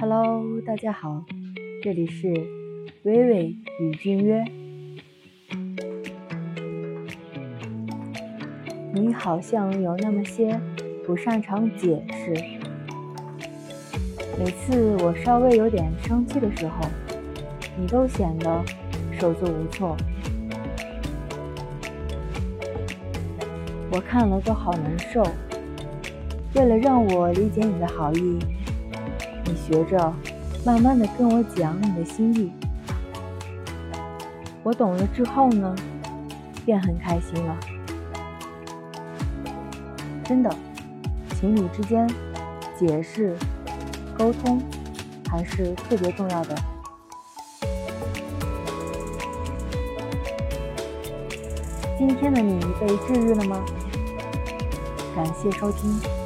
Hello，大家好，这里是微微与君约。你好像有那么些不擅长解释，每次我稍微有点生气的时候，你都显得手足无措。我看了都好难受。为了让我理解你的好意，你学着慢慢的跟我讲你的心意。我懂了之后呢，便很开心了。真的，情侣之间解释、沟通还是特别重要的。今天的你被治愈了吗？感谢收听。